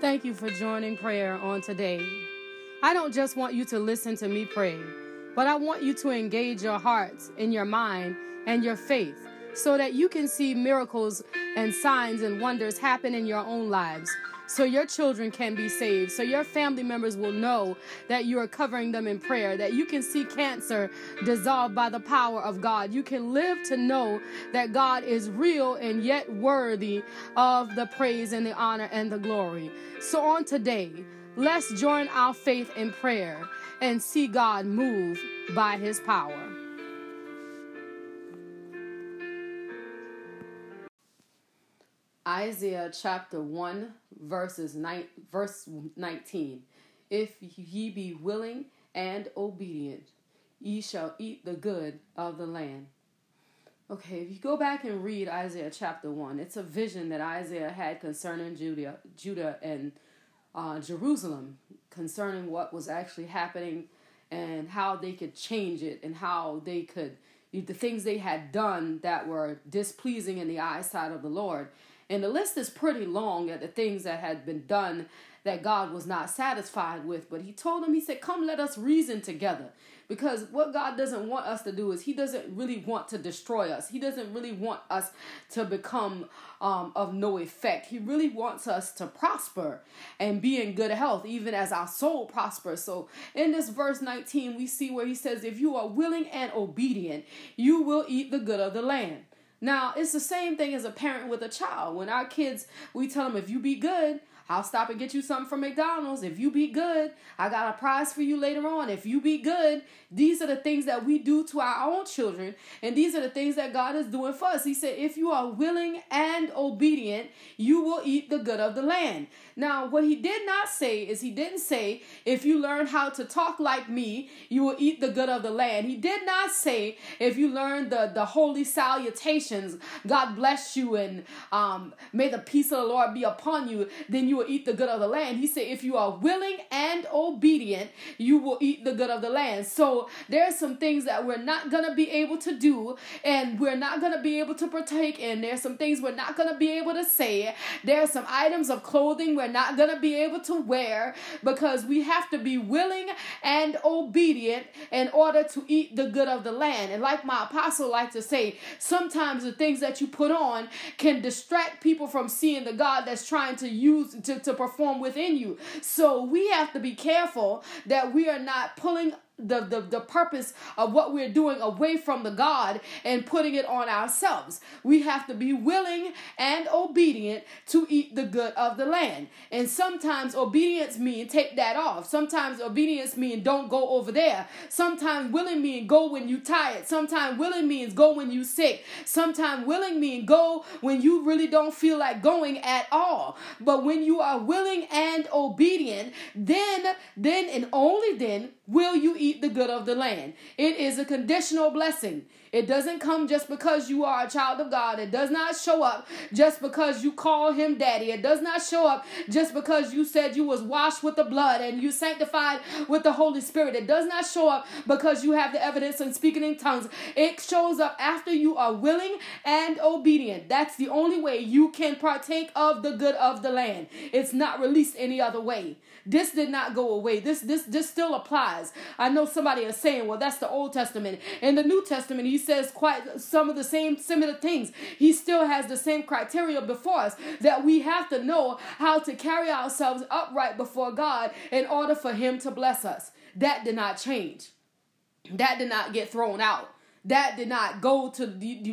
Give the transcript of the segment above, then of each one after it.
Thank you for joining prayer on today. I don't just want you to listen to me pray, but I want you to engage your hearts and your mind and your faith so that you can see miracles and signs and wonders happen in your own lives so your children can be saved, so your family members will know that you are covering them in prayer, that you can see cancer dissolved by the power of God. You can live to know that God is real and yet worthy of the praise and the honor and the glory. So on today, let's join our faith in prayer and see God move by his power. Isaiah chapter 1 verses 9 verse 19 If ye be willing and obedient ye shall eat the good of the land. Okay, if you go back and read Isaiah chapter 1, it's a vision that Isaiah had concerning Judah, Judah and uh, Jerusalem, concerning what was actually happening and how they could change it and how they could, the things they had done that were displeasing in the eyesight of the Lord. And the list is pretty long at the things that had been done that God was not satisfied with. But he told him, he said, Come, let us reason together. Because what God doesn't want us to do is He doesn't really want to destroy us. He doesn't really want us to become um, of no effect. He really wants us to prosper and be in good health, even as our soul prospers. So, in this verse 19, we see where He says, If you are willing and obedient, you will eat the good of the land. Now, it's the same thing as a parent with a child. When our kids, we tell them, if you be good, I'll stop and get you something from McDonald's. If you be good, I got a prize for you later on. If you be good, these are the things that we do to our own children, and these are the things that God is doing for us. He said, If you are willing and obedient, you will eat the good of the land. Now, what he did not say is he didn't say, If you learn how to talk like me, you will eat the good of the land. He did not say, If you learn the, the holy salutations, God bless you, and um, may the peace of the Lord be upon you, then you you will eat the good of the land. He said, if you are willing and obedient, you will eat the good of the land. So there's some things that we're not going to be able to do and we're not going to be able to partake in. There's some things we're not going to be able to say. There's some items of clothing we're not going to be able to wear because we have to be willing and obedient in order to eat the good of the land. And like my apostle like to say, sometimes the things that you put on can distract people from seeing the God that's trying to use to, to perform within you. So we have to be careful that we are not pulling the, the, the purpose of what we're doing away from the God and putting it on ourselves. We have to be willing and obedient to eat the good of the land. And sometimes obedience means take that off. Sometimes obedience means don't go over there. Sometimes willing means go when you tired. Sometimes willing means go when you sick. Sometimes willing means go when you really don't feel like going at all. But when you are willing and obedient, then then and only then will you eat the good of the land. It is a conditional blessing. It doesn't come just because you are a child of God. It does not show up just because you call him daddy. It does not show up just because you said you was washed with the blood and you sanctified with the Holy Spirit. It does not show up because you have the evidence and speaking in tongues. It shows up after you are willing and obedient. That's the only way you can partake of the good of the land. It's not released any other way. This did not go away. This this this still applies. I know somebody is saying, well, that's the Old Testament. In the New Testament, he says quite some of the same similar things. He still has the same criteria before us that we have to know how to carry ourselves upright before God in order for him to bless us. That did not change. That did not get thrown out that did not go to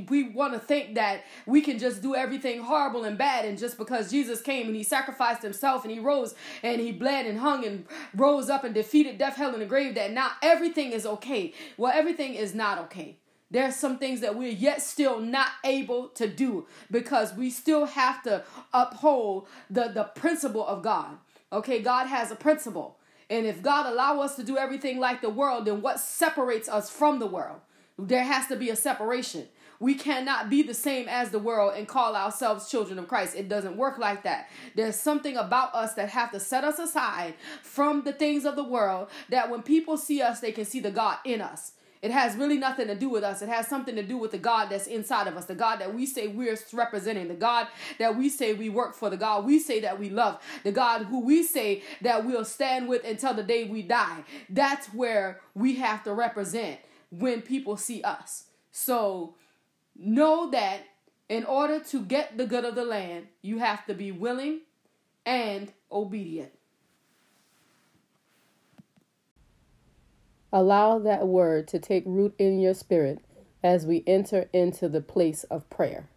we want to think that we can just do everything horrible and bad and just because Jesus came and he sacrificed himself and he rose and he bled and hung and rose up and defeated death hell and the grave that now everything is okay. Well everything is not okay. There's some things that we're yet still not able to do because we still have to uphold the the principle of God. Okay God has a principle. And if God allow us to do everything like the world then what separates us from the world there has to be a separation. We cannot be the same as the world and call ourselves children of Christ. It doesn't work like that. There's something about us that have to set us aside from the things of the world that when people see us, they can see the God in us. it has really nothing to do with us. It has something to do with the God that's inside of us, the God that we say we're representing, the God that we say we work for, the God we say that we love, the God who we say that we'll stand with until the day we die. That's where we have to represent when people see us. So know that in order to get the good of the land, you have to be willing and obedient. Allow that word to take root in your spirit as we enter into the place of prayer.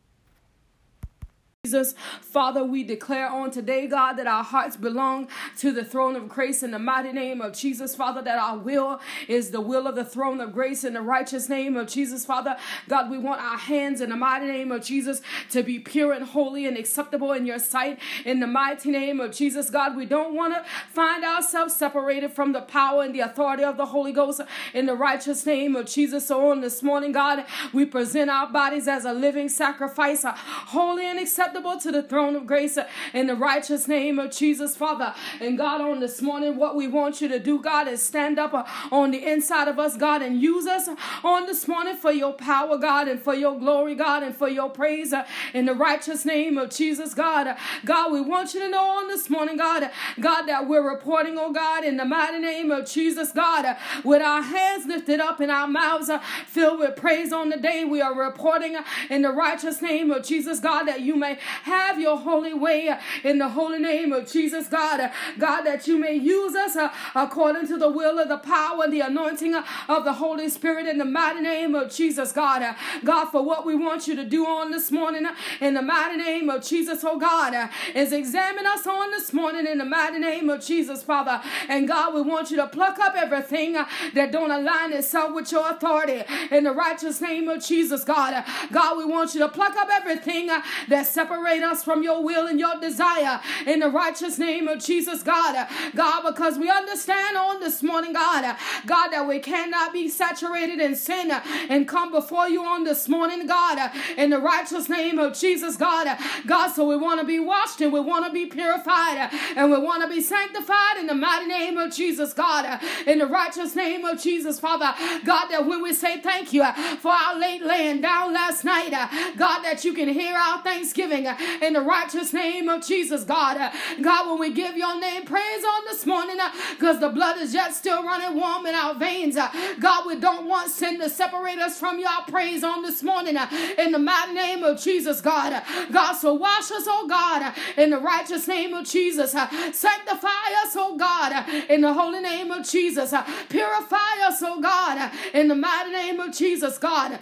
Jesus, Father, we declare on today, God, that our hearts belong to the throne of grace in the mighty name of Jesus, Father, that our will is the will of the throne of grace in the righteous name of Jesus, Father. God, we want our hands in the mighty name of Jesus to be pure and holy and acceptable in your sight in the mighty name of Jesus, God. We don't want to find ourselves separated from the power and the authority of the Holy Ghost in the righteous name of Jesus. So on this morning, God, we present our bodies as a living sacrifice, holy and acceptable to the throne of grace in the righteous name of Jesus, Father. And God, on this morning, what we want you to do, God, is stand up on the inside of us, God, and use us on this morning for your power, God, and for your glory, God, and for your praise in the righteous name of Jesus, God. God, we want you to know on this morning, God, God, that we're reporting, oh God, in the mighty name of Jesus, God, with our hands lifted up and our mouths filled with praise on the day. We are reporting in the righteous name of Jesus, God, that you may have your holy way in the holy name of Jesus, God. God, that you may use us uh, according to the will of the power and the anointing of the Holy Spirit in the mighty name of Jesus, God. God, for what we want you to do on this morning in the mighty name of Jesus, oh God, is examine us on this morning in the mighty name of Jesus, Father. And God, we want you to pluck up everything that don't align itself with your authority in the righteous name of Jesus, God. God, we want you to pluck up everything that separates separate us from your will and your desire in the righteous name of Jesus, God. God, because we understand on this morning, God, God, that we cannot be saturated in sin and come before you on this morning, God, in the righteous name of Jesus, God. God, so we want to be washed and we want to be purified and we want to be sanctified in the mighty name of Jesus, God, in the righteous name of Jesus, Father. God, that when we say thank you for our late laying down last night, God, that you can hear our thanksgiving Uh, in the righteous name of Jesus, God. Uh, God, when we give your name praise on this morning, uh, because the blood is yet still running warm in our veins, God, we don't want sin to separate us from your praise on this morning in the mighty name of Jesus, God. God, so wash us, oh God, in the righteous name of Jesus. Sanctify us, oh God, in the holy name of Jesus. Purify us, oh God, in the mighty name of Jesus, God.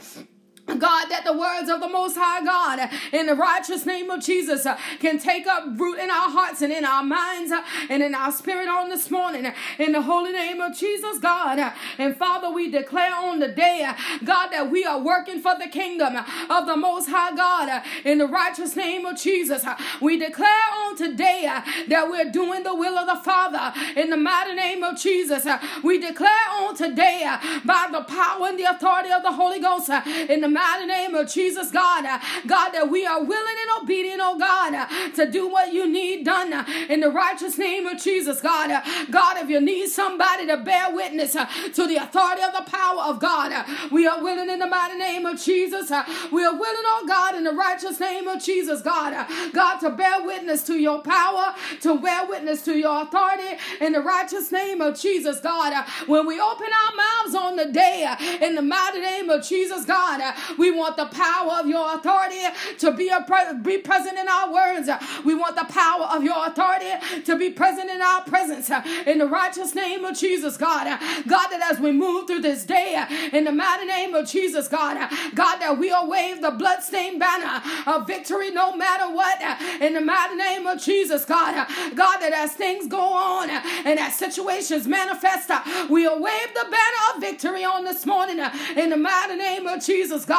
God, that the words of the Most High God in the righteous name of Jesus can take up root in our hearts and in our minds and in our spirit on this morning in the holy name of Jesus, God. And Father, we declare on the day, God, that we are working for the kingdom of the Most High God in the righteous name of Jesus. We declare on today that we're doing the will of the Father in the mighty name of Jesus. We declare on today by the power and the authority of the Holy Ghost in the mighty name of Jesus, God. God, that we are willing and obedient, oh God, to do what you need done in the righteous name of Jesus, God. God, if you need somebody to bear witness to the authority of the power of God, we are willing in the mighty name of Jesus. We are willing, oh God, in the righteous name of Jesus, God. God, to bear witness to your power, to bear witness to your authority in the righteous name of Jesus, God. When we open our mouths on the day in the mighty name of Jesus, God, we want the power of your authority to be, pre- be present in our words. We want the power of your authority to be present in our presence. In the righteous name of Jesus, God. God, that as we move through this day, in the mighty name of Jesus, God. God, that we'll wave the bloodstained banner of victory no matter what. In the mighty name of Jesus, God. God, that as things go on and as situations manifest, we'll wave the banner of victory on this morning. In the mighty name of Jesus. God.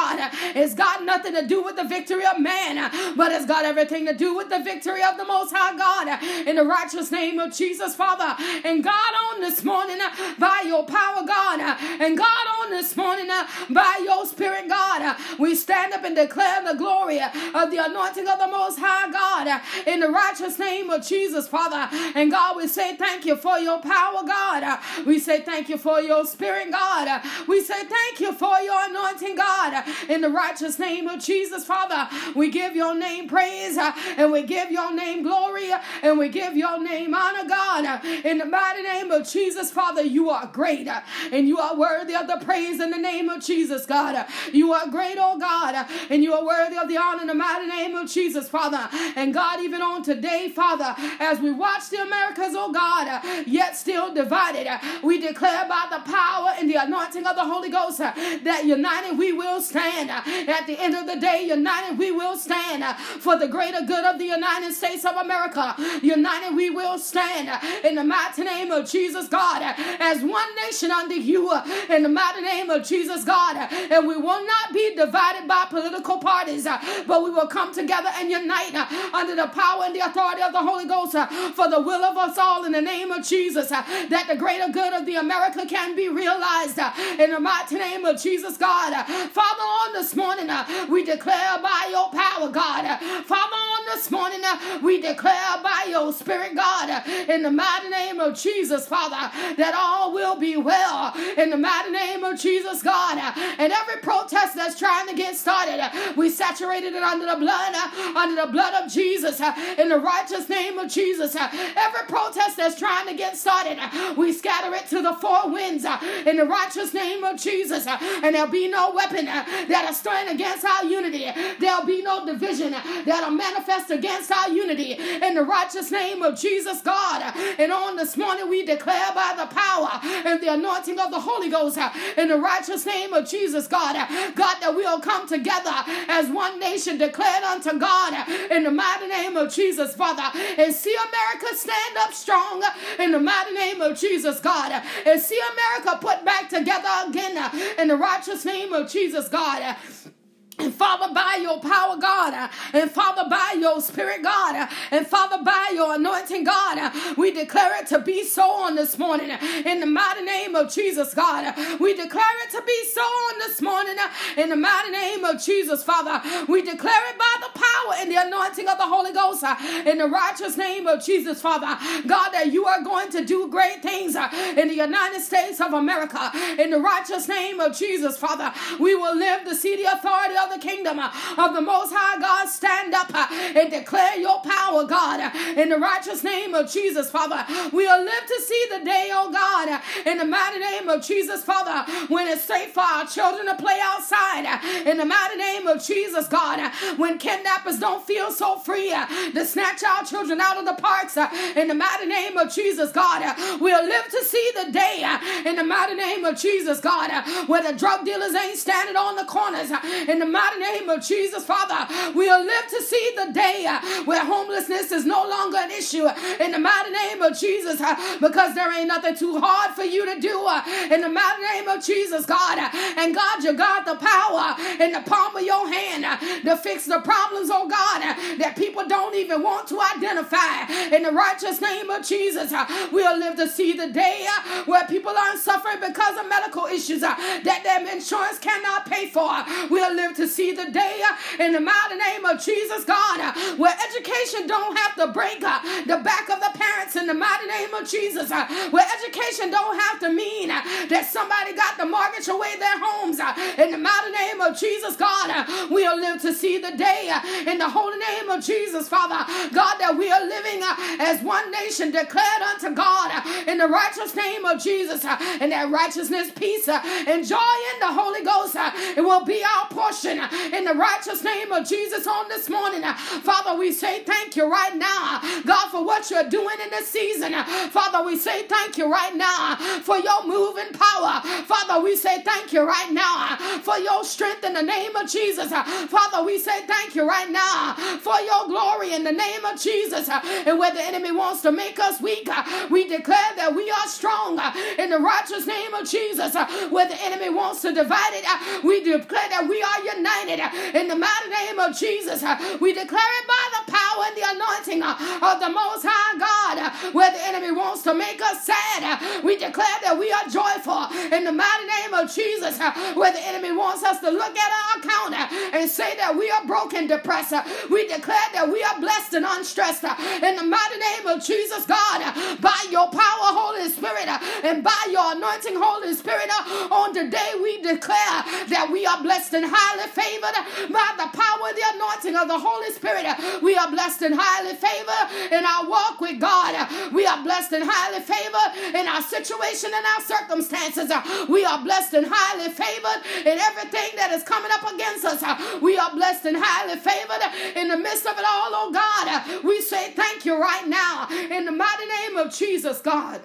It's got nothing to do with the victory of man, but it's got everything to do with the victory of the Most High God. In the righteous name of Jesus, Father. And God, on this morning, by your power, God, and God, on this morning, by your Spirit, God, we stand up and declare the glory of the anointing of the Most High God God, in the righteous name of Jesus, Father. And God, we say thank you for your power, God. We say thank you for your spirit, God. We say thank you for your anointing, God, in the righteous name of Jesus, Father. We give your name praise uh, and we give your name glory uh, and we give your name honor, God. Uh, in the mighty name of Jesus, Father, you are great and you are worthy of the praise in the name of Jesus, God. You are great, oh God, and you are worthy of the honor in the mighty name of Jesus, Father. And God, even on today, Father, as we watch the Americas, oh God, yet still divided, we declare by the power and the anointing of the Holy Ghost that united we will stand. At the end of the day, united we will stand for the greater good of the United States of America. United we will stand in the mighty name of Jesus, God, as one nation under you, in the mighty name of Jesus, God. And we will not be divided by political parties, but we will come together and unite under the power and the authority of the Holy Ghost for the will of us all in the name of Jesus, that the greater good of the America can be realized in the mighty name of Jesus, God. Father, on this morning, uh, we declare by your power, God. Father, on this morning, uh, we declare by your spirit, God, in the mighty name of Jesus, Father, that all will be well in the mighty name of Jesus, God. And every protest that's trying to get started, we saturated it under the blood, uh, under the blood of Jesus, in the righteous name of Jesus. Every protest that's trying to get started, we scatter it to the four winds in the righteous name of Jesus. And there'll be no weapon that'll stand against our unity. There'll be no division that'll manifest against our unity in the righteous name of Jesus, God. And on this morning, we declare by the power and the anointing of the Holy Ghost in the righteous name of Jesus, God. God, that we'll come together as one nation declared unto God in the mighty name of Jesus, Father, and see America stand up strong in the mighty name of Jesus, God, and see America put back together again in the righteous name of Jesus, God. agora. And Father, by your power, God, and Father, by your spirit, God, and Father, by your anointing, God, we declare it to be so on this morning. In the mighty name of Jesus, God, we declare it to be so on this morning. In the mighty name of Jesus, Father, we declare it by the power and the anointing of the Holy Ghost. In the righteous name of Jesus, Father, God, that you are going to do great things in the United States of America. In the righteous name of Jesus, Father, we will live to see the authority of the kingdom uh, of the Most High God stand up uh, and declare your power, God, uh, in the righteous name of Jesus, Father. We'll live to see the day, oh God, in the mighty name of Jesus, Father, when it's safe for our children to play outside, in the mighty name of Jesus, God, when kidnappers don't feel so free to snatch our children out of the parks, in the mighty name of Jesus, God, we'll live to see the day, in the mighty name of Jesus, God, where the drug dealers ain't standing on the corners, in the mighty name of Jesus, Father, we'll live to see the day uh, where homelessness is no longer an issue, uh, in the mighty name of Jesus, uh, because there ain't nothing too hard for you to do, in the mighty name of Jesus, God, and God, you got the power in the palm of your hand to fix the problems, oh God, that people don't even want to identify, in the righteous name of Jesus, we'll live to see the day where people aren't suffering because of medical issues that their insurance cannot pay for. We'll live to see the day in the mighty name of Jesus, God, where education don't have to break uh, the back of the parents in the mighty name of Jesus, uh, where education don't have to mean uh, that somebody got to mortgage away their homes in the mighty name of Jesus, God. We'll live to see the day in the holy name of Jesus, Father, God, that we are living as one nation declared unto God in the righteous name of Jesus, and that righteousness, peace, and joy in the Holy Ghost, it will be our portion in the righteous name of Jesus on this morning. Father, we say thank you right now, God, for what you're doing in this season. Father, we say thank you right now for your moving power. Father, we say thank you right now for your strength in the name of Jesus. Father, we say thank you right now for your glory in the name of Jesus. And where the enemy wants to make us weak, we declare that we are strong in the righteous name of Jesus. Where the enemy wants to divide it, we declare that we are united Uh, in the mighty name of Jesus. Uh, we declare it by the power and the anointing uh, of the Most High God God, where the enemy wants to make us sad, we declare that we are joyful in the mighty name of Jesus. Where the enemy wants us to look at our account and say that we are broken, depressed, we declare that we are blessed and unstressed in the mighty name of Jesus, God, by your power, Holy Spirit, and by your anointing, Holy Spirit. On today, we declare that we are blessed and highly favored by the power the anointing of the Holy Spirit. We are blessed and highly favored in our walk with God. We are blessed and highly favored in our situation and our circumstances. We are blessed and highly favored in everything that is coming up against us. We are blessed and highly favored in the midst of it all, oh God. We say thank you right now in the mighty name of Jesus, God.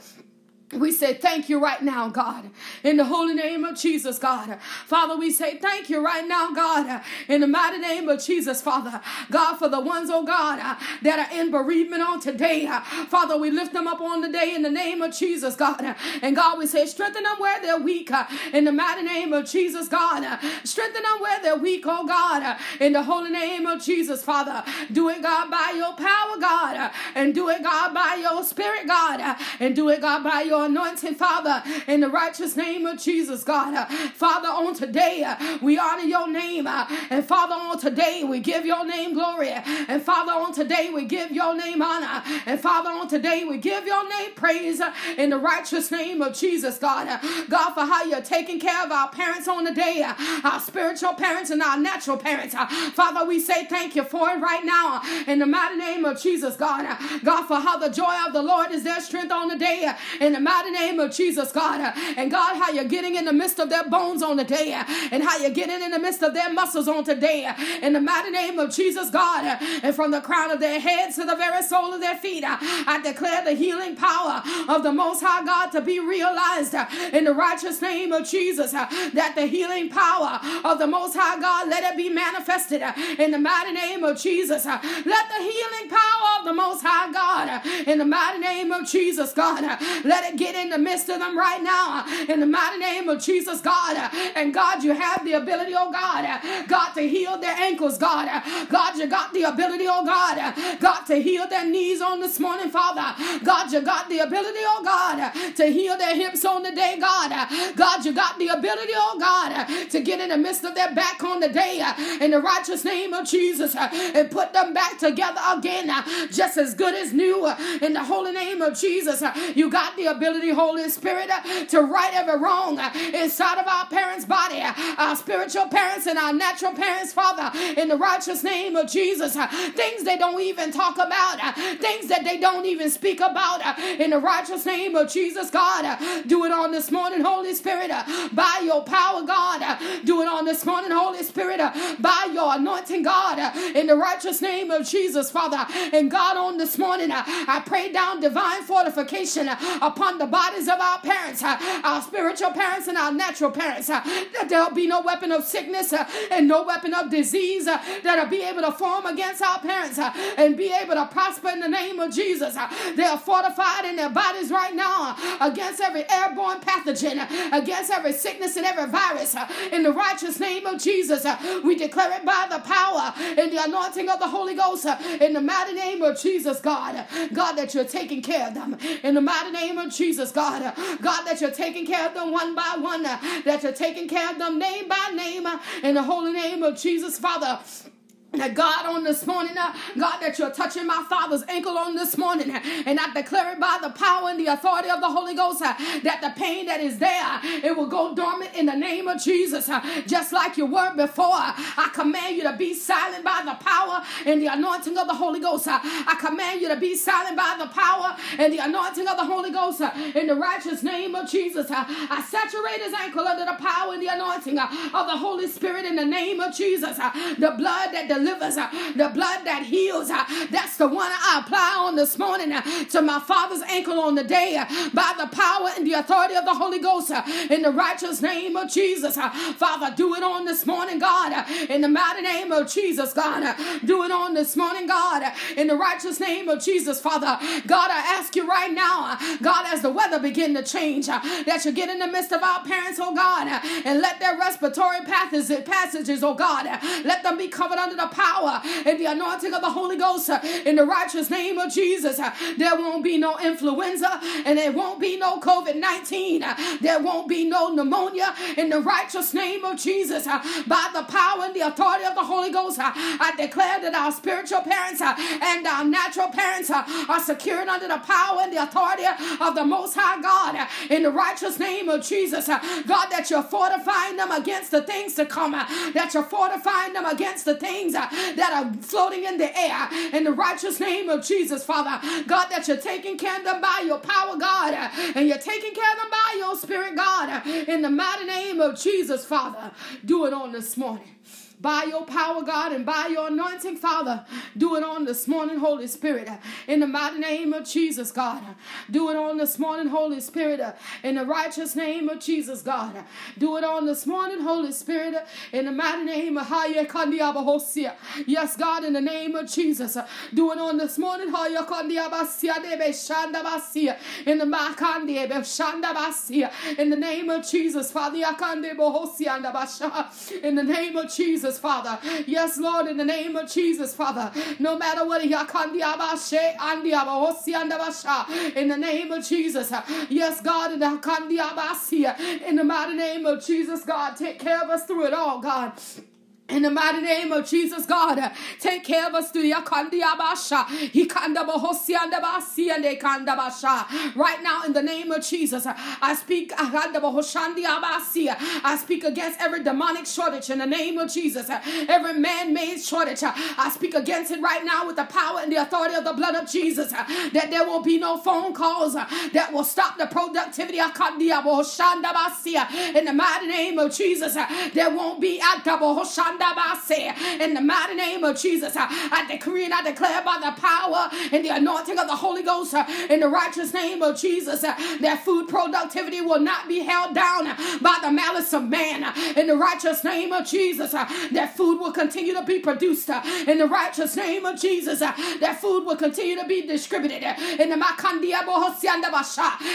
We say thank you right now, God, in the holy name of Jesus, God. Father, we say thank you right now, God, in the mighty name of Jesus, Father. God, for the ones, oh God, that are in bereavement on today. Father, we lift them up on the day in the name of Jesus, God. And God, we say strengthen them where they're weak, in the mighty name of Jesus, God. Strengthen them where they're weak, oh God, in the holy name of Jesus, Father. Do it, God, by your power, God, and do it, God, by your spirit, God, and do it, God, by your your anointing, Father, in the righteous name of Jesus, God. Uh, Father, on today, uh, we honor your name. Uh, and Father, on today, we give your name glory. And Father, on today, we give your name honor. And Father, on today, we give your name praise uh, in the righteous name of Jesus, God. Uh, God, for how you're taking care of our parents on the day, uh, our spiritual parents and our natural parents. Father, we say thank you for it right now in the mighty name of Jesus, God. God, for how the joy of the Lord is their strength on the day in the mighty name of Jesus, God. And God, how you're getting in the midst of their bones on the day, and how you're getting in the midst of their muscles on today, in the mighty name of Jesus, God. And from the crown of their heads to the very sole of their feet, I declare the healing power of the Most High God to be realized in the righteous name of Jesus. That the healing power of the Most High God let it be manifested in the mighty name of Jesus. Let the healing power of the Most High God in the mighty name of Jesus, God, let it get in the midst of them right now uh, in the mighty name of Jesus, God. Uh, and God, you have the ability, oh God, uh, God, to heal their ankles, God. God, you got the ability, oh God, God, to heal their knees on this morning, Father. God, you got the ability, oh God, to heal their hips on the day, God. God, you got the ability, oh God, to get in the midst of their back on the day in the righteous name of Jesus and put them back together again, just as good as new in the holy name of Jesus. You got the ability ability, Holy Spirit, to right every wrong inside of our parents' body, our spiritual parents and our natural parents, Father, in the righteous name of Jesus. Things they don't even talk about, things that they don't even speak about, in the righteous name of Jesus, God. Do it on this morning, Holy Spirit, by your power, God. Do it on this morning, Holy Spirit, by your anointing, God, in the righteous name of Jesus, Father. And God, on this morning, I pray down divine fortification upon the bodies of our parents, uh, our spiritual parents and our natural parents, uh, that there'll be no weapon of sickness uh, and no weapon of disease uh, that'll be able to form against our parents uh, and be able to prosper in the name of Jesus. Uh, they are fortified in their bodies right now against every airborne pathogen, against every sickness and every virus. In the righteous name of Jesus, we declare it by the power and the anointing of the Holy Ghost. In the mighty name of Jesus, God, God, that you're taking care of them. In the mighty name of Jesus. God. God, that you're taking care of them one by one, that you're taking care of them name by name in the holy name of Jesus, Father. God on this morning, uh, God, that you're touching my father's ankle on this morning, uh, and I declare it by the power and the authority of the Holy Ghost uh, that the pain that is there, uh, it will go dormant in the name of Jesus, uh, just like you were before. I command you to be silent by the power and the anointing of the Holy Ghost. Uh, I command you to be silent by the power and the anointing of the Holy Ghost in the righteous name of Jesus. I saturate his ankle under the power and the anointing of the Holy Spirit in the name of Jesus. The blood that delivers, uh, the blood that heals. Uh, that's the one I apply on this morning uh, to my father's ankle on the day uh, by the power and the authority of the Holy Ghost uh, in the righteous name of Jesus. Uh, Father, do it on this morning, God, in the mighty name of Jesus, God. Do it on this morning, God, in the righteous name of Jesus, Father. God, I ask you right now, God, as the weather begin to change, that you get in the midst of our parents, oh God, and let their respiratory passages, passages, oh God, let them be covered under the power and the anointing of the Holy Ghost uh, in the righteous name of Jesus. Uh, there won't be no influenza and there won't be no COVID 19. Uh, there won't be no pneumonia in the righteous name of Jesus. By the power and the authority of the Holy Ghost, I declare that our spiritual parents and our natural parents are secured under the power and the authority of the Most High God in the righteous name of Jesus. God, that you're fortifying them against the things to come, that you're fortifying them against the things Uh, that are floating in the air in the righteous name of Jesus, Father. God, that you're taking care of them by your power, God, uh, and you're taking care of them by your spirit, God, uh, in the mighty name of Jesus, Father. Do it on this morning by your power, God, and by your anointing, Father. Do it on this morning, Holy Spirit, uh, in the mighty name of Jesus, God. Do it on this morning, Holy Spirit, uh, in the righteous name of Jesus, God. Do it on this morning, Holy Spirit, uh, in the mighty name of Hayekandiabahosia. Yes, God, in the name of Jesus. Do it on this morning, Hayekandiabasia Debeshandabasia, in the Makandiabeshandabasia, in the name of Jesus, Father, in the name of Jesus. Jesus, Father. Yes, Lord, in the name of Jesus, Father. No matter what, in the name of Jesus. Yes, God, in the in the mighty name of Jesus, God, take care of us through it all, God. In the mighty name of Jesus, God, take care of us through the Right now, in the name of Jesus, I speak uh, I speak against every demonic shortage in the name of Jesus, every man made shortage. I speak against it right now with the power and the authority of the blood of Jesus, that there will be no phone calls that will stop the productivity. Of kandiaboshandabasi. In the mighty name of Jesus, there won't be in the mighty name of Jesus, uh, I decree and I declare by the power and the anointing of the Holy Ghost uh, in the righteous name of Jesus uh, that food productivity will not be held down by the malice of man. In the righteous name of Jesus, that food will continue to be produced. In the righteous name of Jesus, that food will continue to be distributed. In the Makandia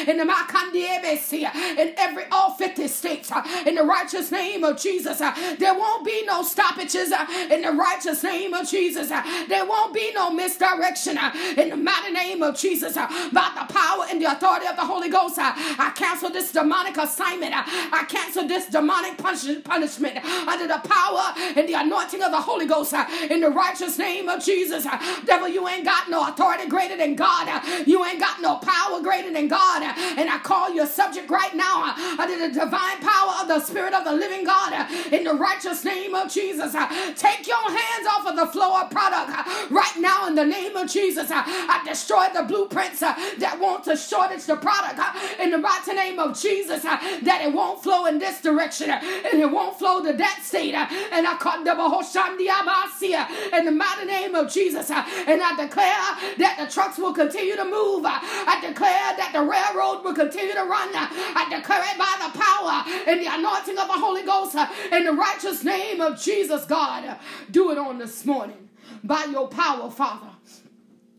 in the Makandia in every all 50 states. In the righteous name of Jesus, there won't be no stoppages uh, in the righteous name of Jesus. Uh, there won't be no misdirection uh, in the mighty name of Jesus. Uh, by the power and the authority of the Holy Ghost, uh, I cancel this demonic assignment. Uh, I cancel this demonic punishment under the power and the anointing of the Holy Ghost in the righteous name of Jesus. Devil, you ain't got no authority greater than God. You ain't got no power greater than God. And I call you subject right now under the divine power of the Spirit of the living God in the righteous name of Jesus. Uh, take your hands off of the flow of product uh, right now in the name of Jesus. Uh, I destroy the blueprints that want to shortage the product in the mighty name of Jesus that it won't flow in this direction and it won't flow to that state. And I call the in the mighty name of Jesus. And I declare that the trucks will continue to move. I declare that the railroad will continue to run. I declare it by the power and the anointing of the Holy Ghost in the righteous name of Jesus, God. Do it on this morning by your power, Father.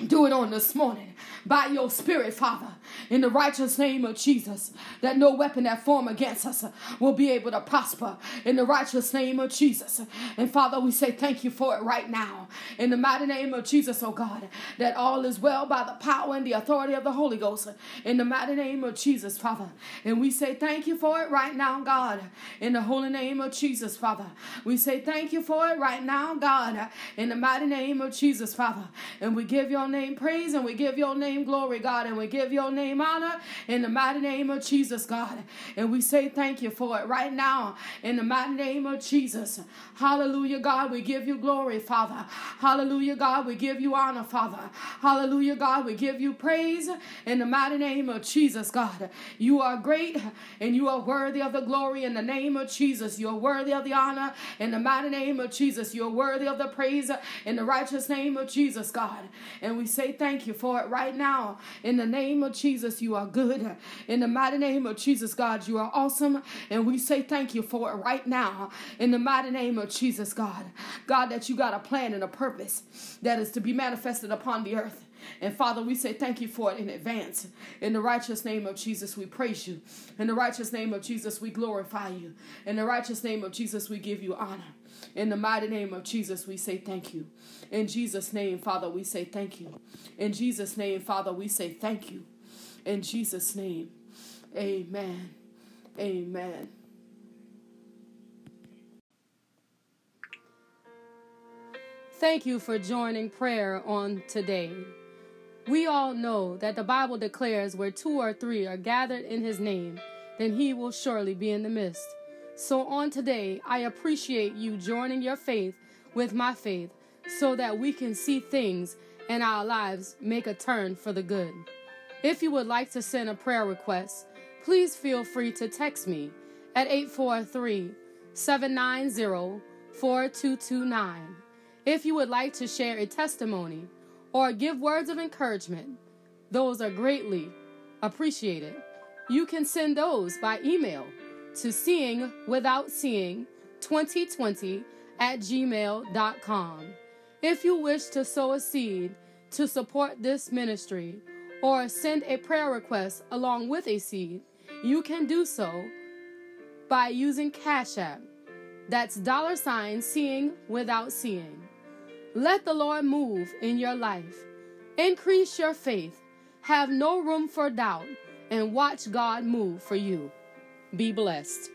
Do it on this morning by your spirit, Father in the righteous name of Jesus, that no weapon that form against us will be able to prosper in the righteous name of Jesus. And Father, we say thank you for it right now in the mighty name of Jesus, oh God, that all is well by the power and the authority of the Holy Ghost in the mighty name of Jesus, Father. And we say thank you for it right now, God, in the holy name of Jesus, Father. We say thank you for it right now, God, in the mighty name of Jesus, Father. And we give your name praise and we give your name glory, God, and we give your name name honor in the mighty name of Jesus, God. And we say thank you for it right now in the mighty name of Jesus. Hallelujah, God. We give you glory, Father. Hallelujah, God. We give you honor, Father. Hallelujah, God. We give you praise in the mighty name of Jesus, God. You are great and you are worthy of the glory in the name of Jesus. You're worthy of the honor in the mighty name of Jesus. You're worthy of the praise in the righteous name of Jesus, God. And we say thank you for it right now in the name of Jesus. Jesus, you are good. In the mighty name of Jesus, God, you are awesome. And we say thank you for it right now. In the mighty name of Jesus, God. God, that you got a plan and a purpose that is to be manifested upon the earth. And Father, we say thank you for it in advance. In the righteous name of Jesus, we praise you. In the righteous name of Jesus, we glorify you. In the righteous name of Jesus, we give you honor. In the mighty name of Jesus, we say thank you. In Jesus' name, Father, we say thank you. In Jesus' name, Father, we say thank you. In Jesus' name, amen. Amen. Thank you for joining prayer on today. We all know that the Bible declares where two or three are gathered in his name, then he will surely be in the midst. So on today, I appreciate you joining your faith with my faith so that we can see things in our lives make a turn for the good. If you would like to send a prayer request, please feel free to text me at 843 790 4229. If you would like to share a testimony or give words of encouragement, those are greatly appreciated. You can send those by email to seeing without seeing 2020 at gmail.com. If you wish to sow a seed to support this ministry or send a prayer request along with a seed, you can do so by using Cash App. That's dollar sign seeing without seeing. Let the Lord move in your life. Increase your faith. Have no room for doubt and watch God move for you. Be blessed.